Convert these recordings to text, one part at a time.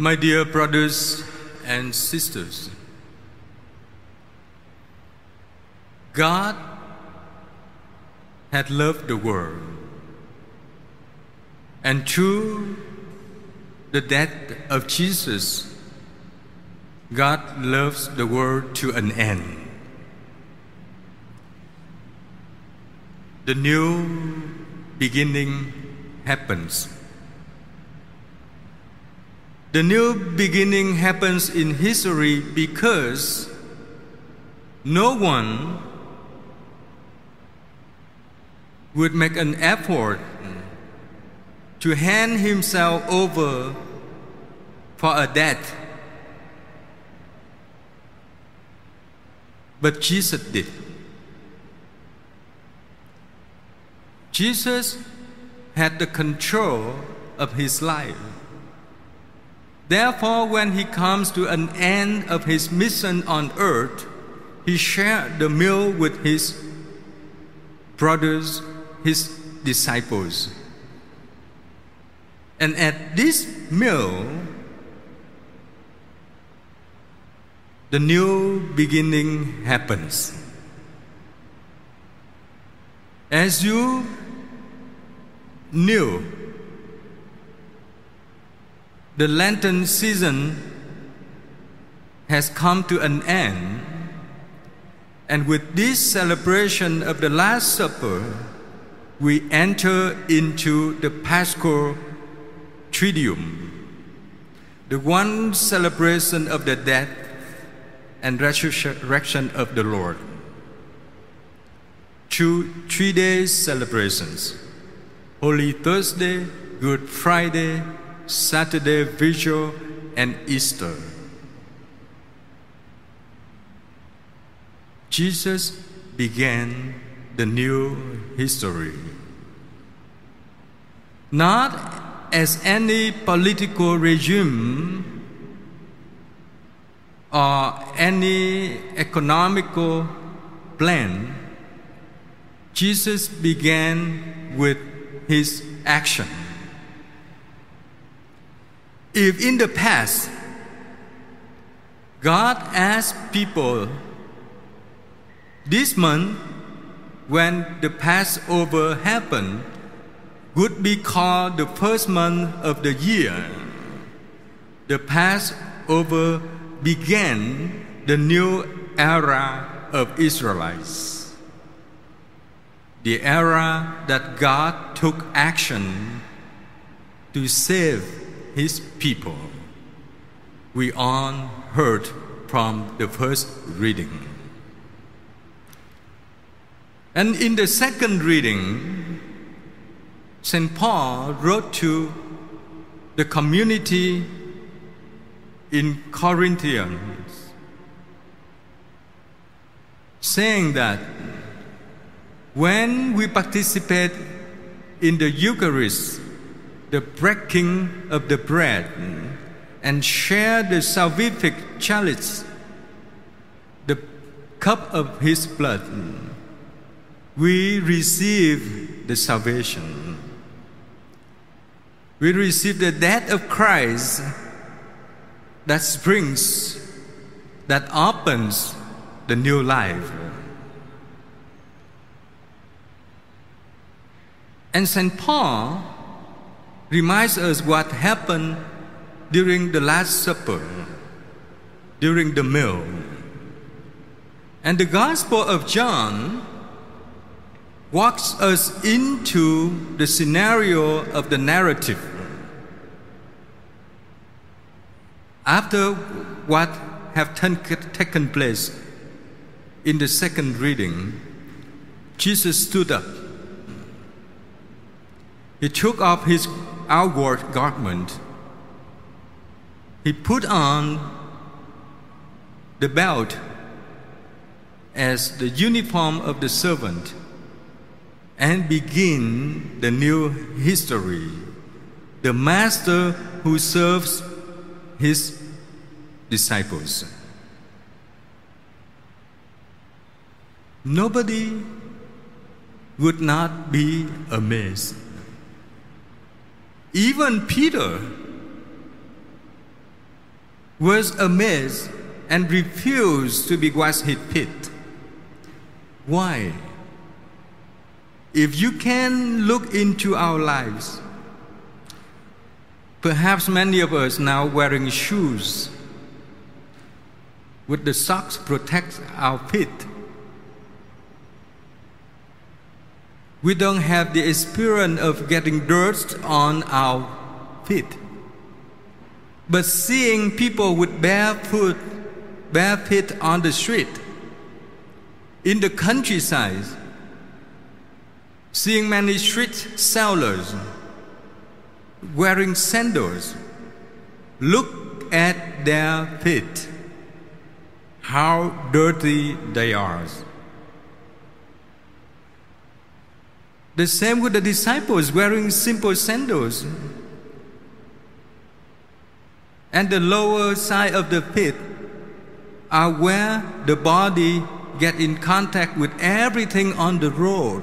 My dear brothers and sisters, God had loved the world, and through the death of Jesus, God loves the world to an end. The new beginning happens. The new beginning happens in history because no one would make an effort to hand himself over for a death. But Jesus did. Jesus had the control of his life. Therefore, when he comes to an end of his mission on earth, he shared the meal with his brothers, his disciples. And at this meal, the new beginning happens. As you knew, the Lenten season has come to an end, and with this celebration of the Last Supper, we enter into the Paschal Triduum, the one celebration of the death and resurrection of the Lord. Two three days celebrations Holy Thursday, Good Friday, Saturday Vigil, and Easter. Jesus began the new history. Not as any political regime or any economical plan, Jesus began with his action. If in the past, God asked people this month when the Passover happened would be called the first month of the year. The Passover began the new era of Israelites. The era that God took action to save his people. We all heard from the first reading. And in the second reading, St. Paul wrote to the community in Corinthians, saying that when we participate in the Eucharist, the breaking of the bread, and share the salvific chalice, the cup of his blood, we receive the salvation. We receive the death of Christ that springs, that opens the new life. And St. Paul reminds us what happened during the Last Supper, during the meal. And the Gospel of John walks us into the scenario of the narrative. After what have taken place in the second reading, Jesus stood up. He took off his outward garment. He put on the belt as the uniform of the servant and begin the new history. The master who serves his disciples. Nobody would not be amazed. Even Peter, was amazed and refused to be washed his feet. Why? If you can look into our lives, perhaps many of us now wearing shoes with the socks protect our feet. We don't have the experience of getting dirt on our feet. But seeing people with barefoot, bare feet on the street, in the countryside, seeing many street sellers wearing sandals, look at their feet, how dirty they are. The same with the disciples wearing simple sandals. And the lower side of the feet are where the body get in contact with everything on the road.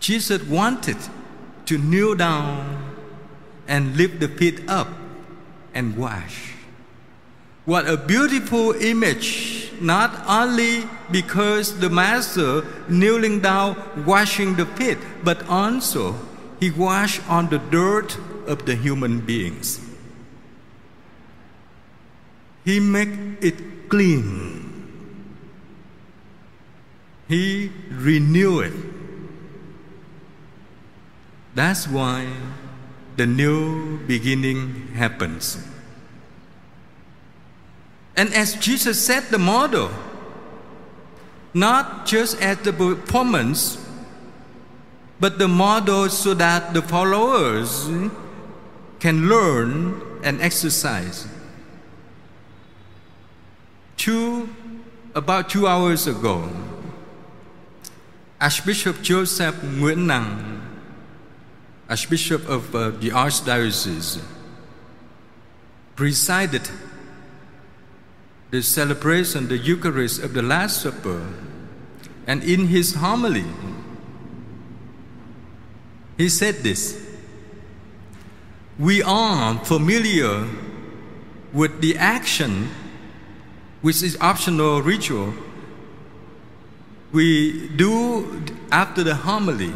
Jesus wanted to kneel down and lift the feet up and wash. What a beautiful image, not only because the Master kneeling down washing the feet, but also he washed on the dirt of the human beings. He make it clean. He renew it. That's why the new beginning happens. And as Jesus set the model, not just as the performance, but the model so that the followers can learn and exercise. Two, about two hours ago, Archbishop Joseph Nguyễn Năng, Archbishop of uh, the Archdiocese, presided the celebration, the Eucharist of the Last Supper, and in his homily, he said this We are familiar with the action, which is optional ritual, we do after the homily.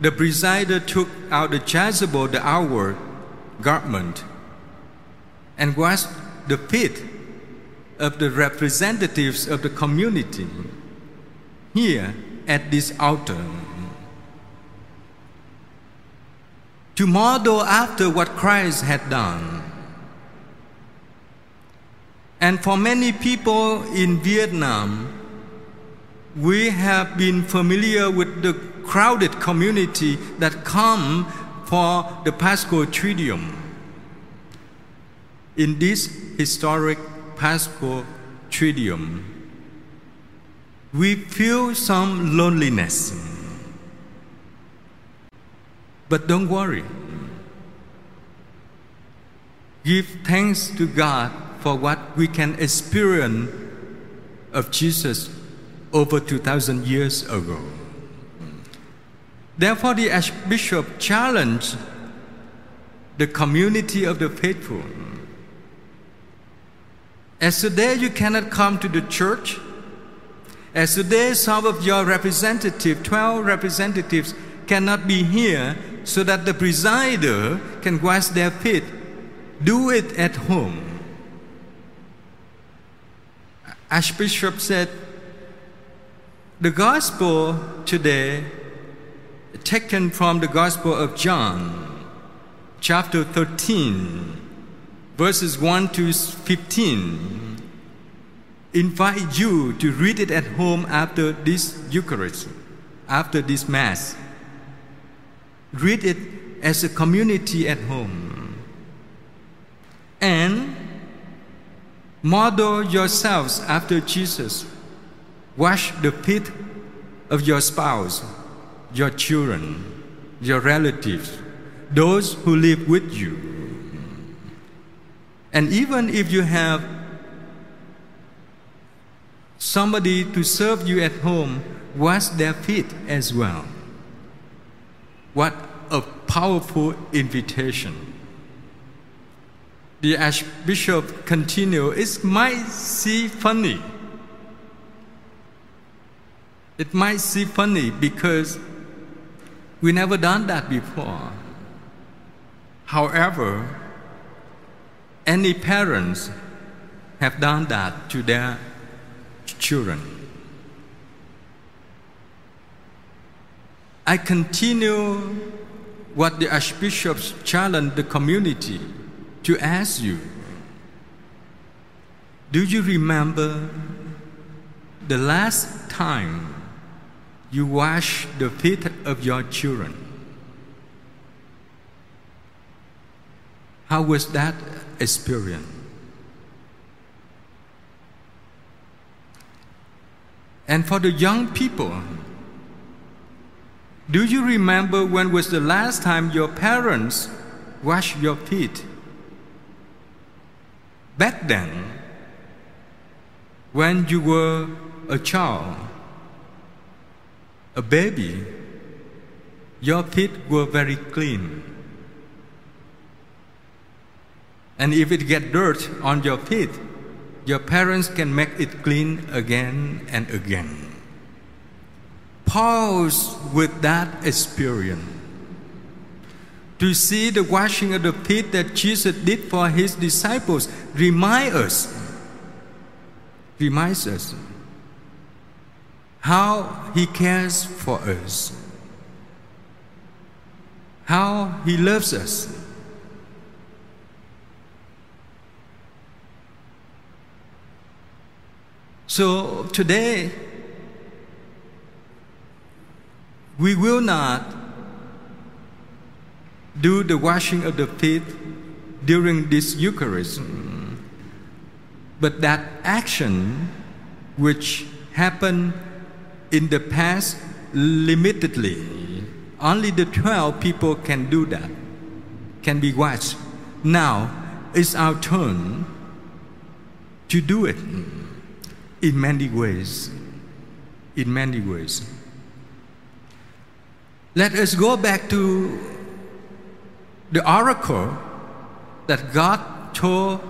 The presider took out the chasuble, the outward garment, and washed the feet of the representatives of the community here at this altar. To model after what Christ had done. And for many people in Vietnam, we have been familiar with the crowded community that come for the Paschal Triduum. In this historic Paschal Triduum, we feel some loneliness. But don't worry. Give thanks to God for what we can experience of Jesus over 2,000 years ago. Therefore, the Archbishop challenged the community of the faithful. As today you cannot come to the church, as today some of your representatives, 12 representatives, cannot be here so that the presider can wash their feet, do it at home. Archbishop said, the gospel today, taken from the gospel of John, chapter 13, verses 1 to 15, invite you to read it at home after this Eucharist, after this Mass. Read it as a community at home. And model yourselves after Jesus Wash the feet of your spouse, your children, your relatives, those who live with you. And even if you have somebody to serve you at home, wash their feet as well. What a powerful invitation. the Archbishop continued, it might seem funny. It might seem funny because we never done that before. However, any parents have done that to their children. I continue what the Archbishop challenged the community to ask you Do you remember the last time you washed the feet of your children? How was that experience? And for the young people, do you remember when was the last time your parents washed your feet? Back then, when you were a child, a baby, your feet were very clean. And if it get dirt on your feet, your parents can make it clean again and again pause with that experience. To see the washing of the feet that Jesus did for his disciples remind us, reminds us how he cares for us, how he loves us. So today, We will not do the washing of the feet during this Eucharist, but that action which happened in the past limitedly, only the 12 people can do that, can be washed. Now it's our turn to do it in many ways. In many ways. Let us go back to the oracle that God told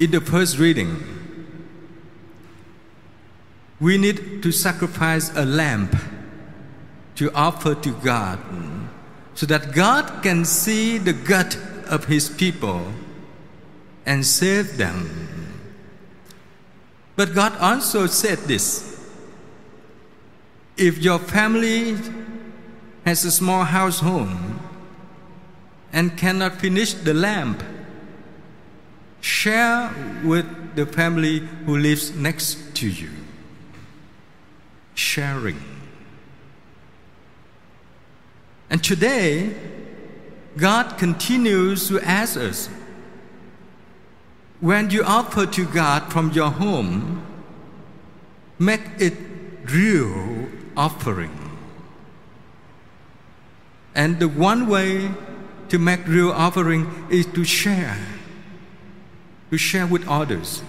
in the first reading. We need to sacrifice a lamp to offer to God so that God can see the gut of His people and save them. But God also said this if your family has a small household and cannot finish the lamp, share with the family who lives next to you. Sharing. And today, God continues to ask us when you offer to God from your home, make it real offering. And the one way to make real offering is to share, to share with others.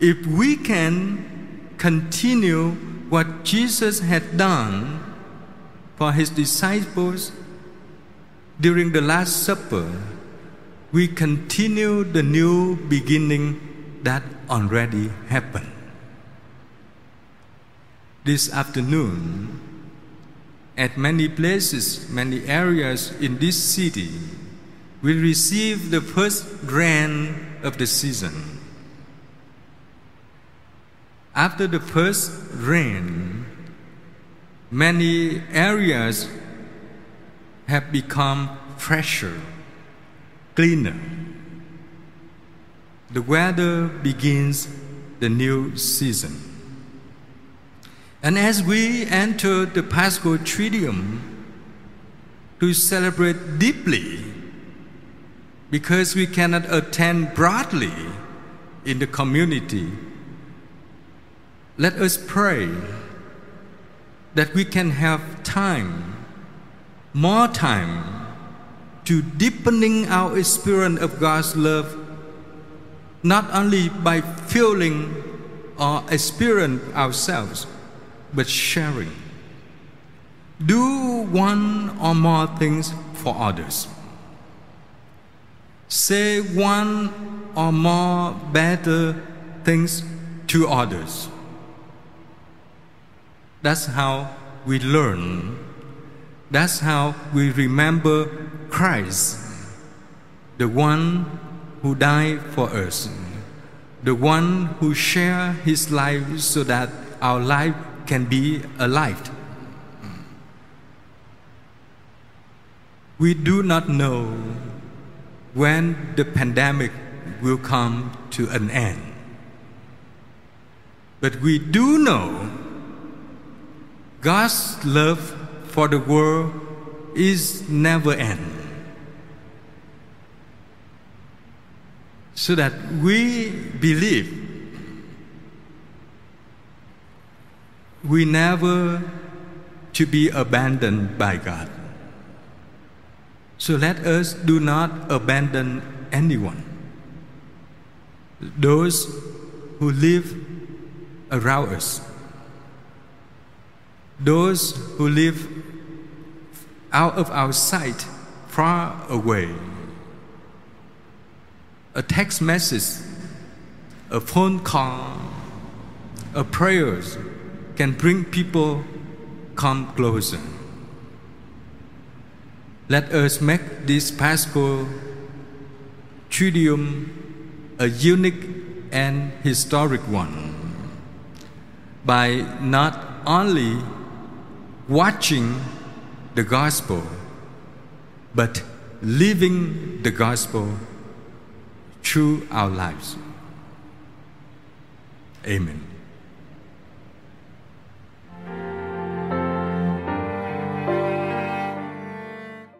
If we can continue what Jesus had done for his disciples during the Last Supper, we continue the new beginning that already happened. This afternoon, at many places, many areas in this city, we receive the first rain of the season. After the first rain, many areas have become fresher, cleaner. The weather begins the new season. And as we enter the Paschal Triduum to celebrate deeply, because we cannot attend broadly in the community, let us pray that we can have time, more time, to deepening our experience of God's love, not only by feeling or experience ourselves but sharing. Do one or more things for others. say one or more better things to others. That's how we learn. That's how we remember Christ, the one who died for us, the one who shared his life so that our life can be alive. We do not know when the pandemic will come to an end. But we do know God's love for the world is never end. So that we believe we never to be abandoned by God. So let us do not abandon anyone. Those who live around us, those who live out of our sight, far away. A text message, a phone call, a prayers can bring people come closer. Let us make this Paschal Triduum a unique and historic one by not only watching the gospel, but living the gospel through our lives. Amen.